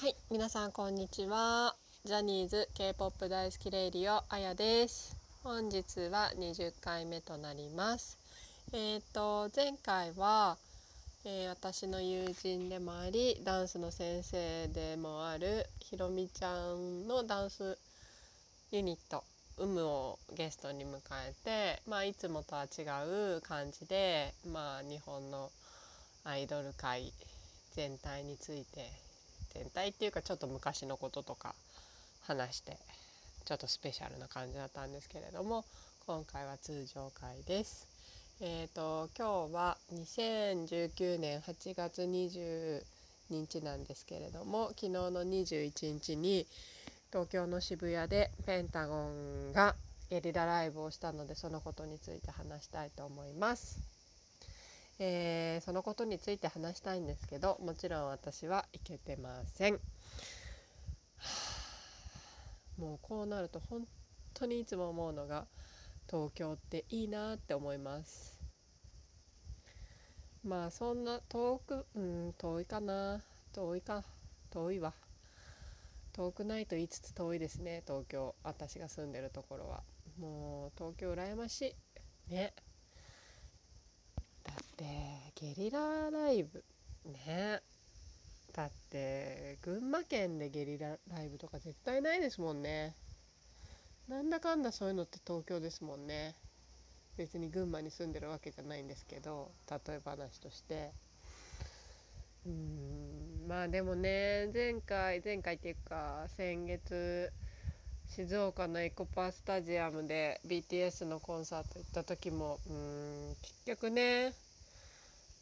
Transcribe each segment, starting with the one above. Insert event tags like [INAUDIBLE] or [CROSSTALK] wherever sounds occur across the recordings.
はい、皆さんこんにちは。ジャニーズ K-POP 大好きレイディオあやです。本日は20回目となります。えっ、と前回は、えー私の友人でもありダンスの先生でもあるひろみちゃんのダンスユニット「有無」をゲストに迎えて、まあ、いつもとは違う感じで、まあ、日本のアイドル界全体について全体っていうかちょっと昔のこととか話してちょっとスペシャルな感じだったんですけれども今回は通常回です。えー、と今日は2019年8月22日なんですけれども昨日の21日に東京の渋谷でペンタゴンがゲリラライブをしたのでそのことについて話したいと思います。えーそのことについて話したいんですけどもちろん私は行けてません。は [SIGHS] あもうこうなると本当にいつも思うのが東京っていいなって思います。まあそんな遠くうん遠いかな。遠いか。遠いわ。遠くないと言いつつ遠いですね東京。私が住んでるところは。もう東京羨ましい。ね。だってゲリラライブ。ね。だって群馬県でゲリラライブとか絶対ないですもんね。なんだかんだそういうのって東京ですもんね。別に群馬に住んでるわけじゃないんですけど例え話として。うんまあでもね前回前回っていうか先月静岡のエコパースタジアムで BTS のコンサート行った時もうん結局ね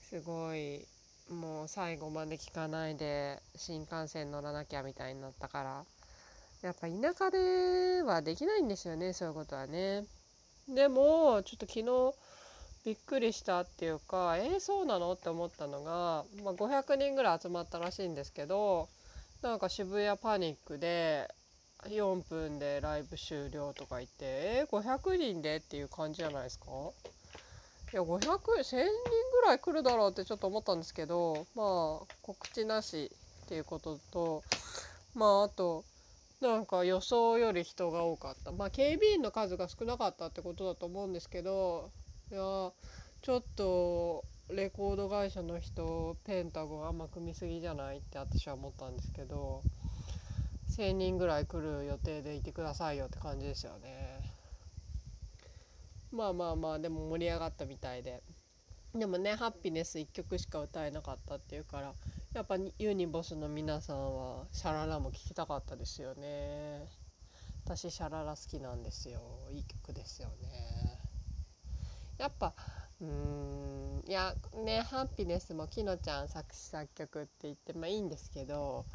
すごいもう最後まで聞かないで新幹線乗らなきゃみたいになったから。やっぱ田舎ではできないんですよねそういうことはね。でもちょっと昨日びっくりしたっていうかえー、そうなの？って思ったのが、まあ、500人ぐらい集まったらしいんですけどなんか渋谷パニックで4分でライブ終了とか言ってえー、500人で？っていう感じじゃないですか？いや500 1000人ぐらい来るだろうってちょっと思ったんですけどまあ告知なしっていうこととまああとなんか予想より人が多かったまあ警備員の数が少なかったってことだと思うんですけどいやちょっとレコード会社の人ペンタゴン甘く見すぎじゃないって私は思ったんですけど1,000人ぐらい来る予定でいてくださいよって感じですよね。まあまあまあでも盛り上がったみたいで。でもね「ハッピネス」1曲しか歌えなかったっていうからやっぱユニボスの皆さんはシャララも聴きたかったですよね。私シャララ好きなんですよ。いい曲ですよね。やっぱうーんいやね「ハッピネス」もきのちゃん作詞作曲って言ってまあいいんですけど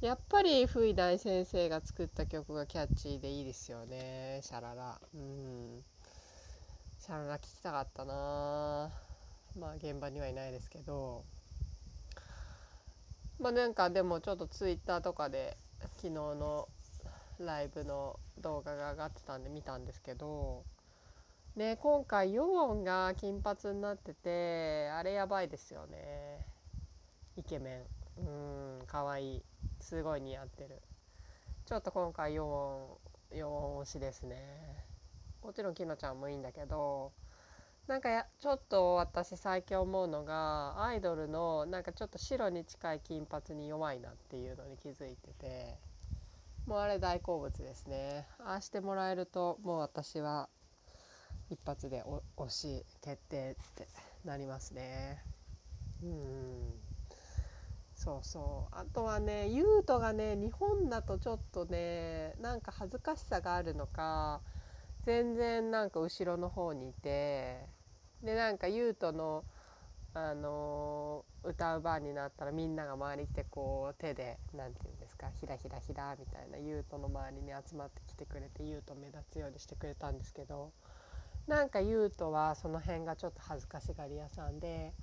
やっぱりフイ大先生が作った曲がキャッチーでいいですよねシャララ。うん。シャララ聴きたかったな。まあ現場にはいないですけど。まあなんかでもちょっとツイッターとかで昨日のライブの動画が上がってたんで見たんですけど。ね今回ヨウンが金髪になっててあれやばいですよね。イケメン。うんかわいい。すごい似合ってる。ちょっと今回ヨウンヨウン推しですね。もちろんきのちゃんもいいんだけどなんかやちょっと私最近思うのがアイドルのなんかちょっと白に近い金髪に弱いなっていうのに気づいててもうあれ大好物ですね。ああしてもらえるともう私は一発でお推し決定ってなりますね。うん。そうそう。あとはね優斗がね日本だとちょっとねなんか恥ずかしさがあるのか全然なんか後ろの方にいてでなんか優斗の、あのー歌う番になったらみんなが周りに来てこう手でなんて言うんですかひらひらひらみたいな優斗の周りに集まってきてくれて優斗目立つようにしてくれたんですけどなんか優斗はその辺がちょっと恥ずかしがり屋さんで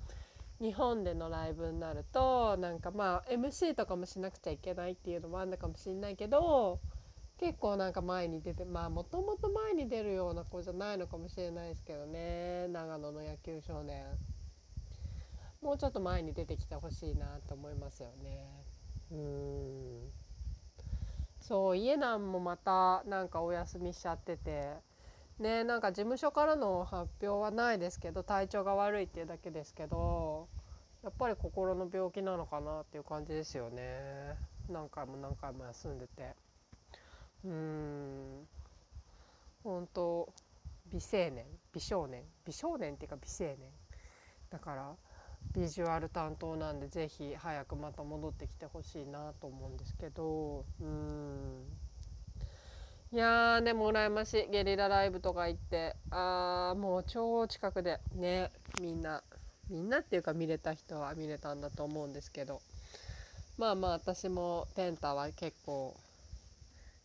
日本でのライブになるとなんかまあ MC とかもしなくちゃいけないっていうのもあるのかもしれないけど結構なんか前に出てまあもともと前に出るような子じゃないのかもしれないですけどね。長野の野球少年。もうちょっと前に出てきてほしいなと思いますよね。ううん。そう家なんもまたなんかお休みしちゃってて。ねなんか事務所からの発表はないですけど体調が悪いっていうだけですけどやっぱり心の病気なのかなっていう感じですよね。何回も何回も休んでて。うん。本当美青年美少年。美少年っていうか美青年。だからビジュアル担当なんで是非早くまた戻ってきてほしいなと思うんですけどうん。いやーでも羨ましい。ゲリラライブとか行って。あーもう超近くで。ねみんな。みんなっていうか見れた人は見れたんだと思うんですけど。まあまあ私もペンタは結構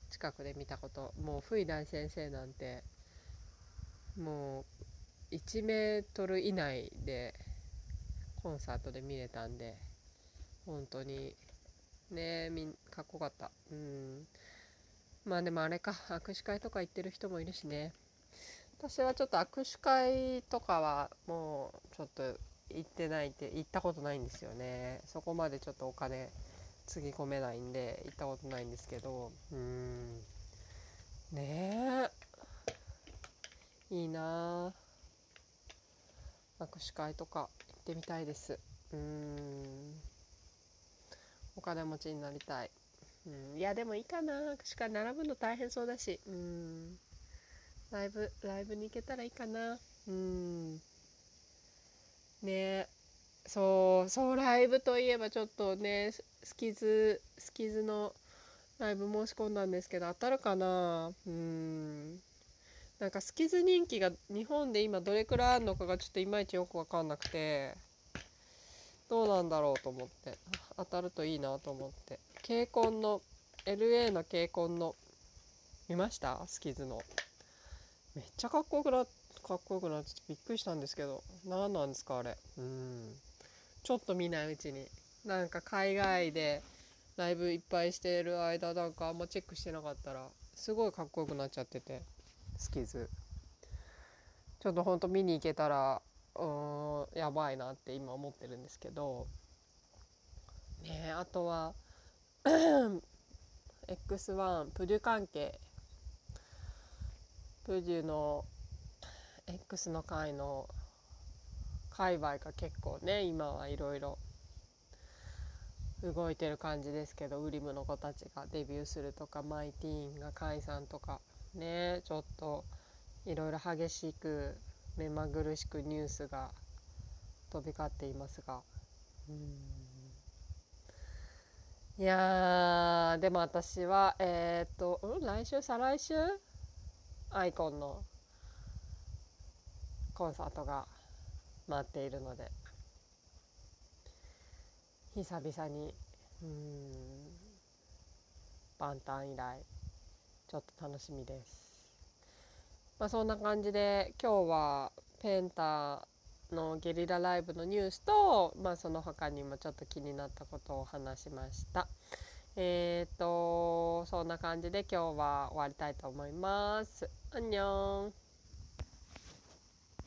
近くで見たこともうフイダイ先生なんてもう1メートル以内でコンサートで見れたんで本当にねみんかっこよかった。うん。まあでもあれか握手会とか行ってる人もいるしね。私はちょっと握手会とかはもうちょっと行ってないって行ったことないんですよね。そこまでちょっとお金つぎ込めないんで行ったことないんですけど。うん。ねえ。いいな握手会とか行ってみたいです。うん。お金持ちになりたい。うん、いやでもいいかな。握手会並ぶの大変そうだし。うん。ライブライブに行けたらいいかな。うん。ねえ。そうそうライブといえばちょっとねスキズスキズのライブ申し込んだんですけど当たるかな？うん。なんかスキズ人気が日本で今どれくらいあるのかがちょっといまいちよく分かんなくてどうなんだろうと思って。当たるといいなと思って。ケイコンの LA のケイコンの見ました？スキズの。めっちゃかっこよくなかっこよくなってびっくりしたんですけど何なんですかあれ？うん。ちょっと見ないうちに。なんか海外でライブいっぱいしてる間なんかあんまチェックしてなかったらすごいかっこよくなっちゃってて。スキズ。ちょっとほんと見に行けたらうんやばいなって今思ってるんですけど。ねあとは [CLEARS THROAT] X1 プデュ関係。プデュの X の回の界隈が結構ね今はいろいろ動いてる感じですけどウリムの子たちがデビューするとかマイティーンが解散とかねちょっといろいろ激しく目まぐるしくニュースが飛び交っていますが。いやでも私はえー、っと、うん、来週再来週？アイコンのコンサートが待っているので久々にうん万端以来ちょっと楽しみです。まあそんな感じで今日はペンタのゲリラライブのニュースと、まあ、その他にもちょっと気になったことを話しました。えっ、ー、とそんな感じで今日は終わりたいと思います。アンニョン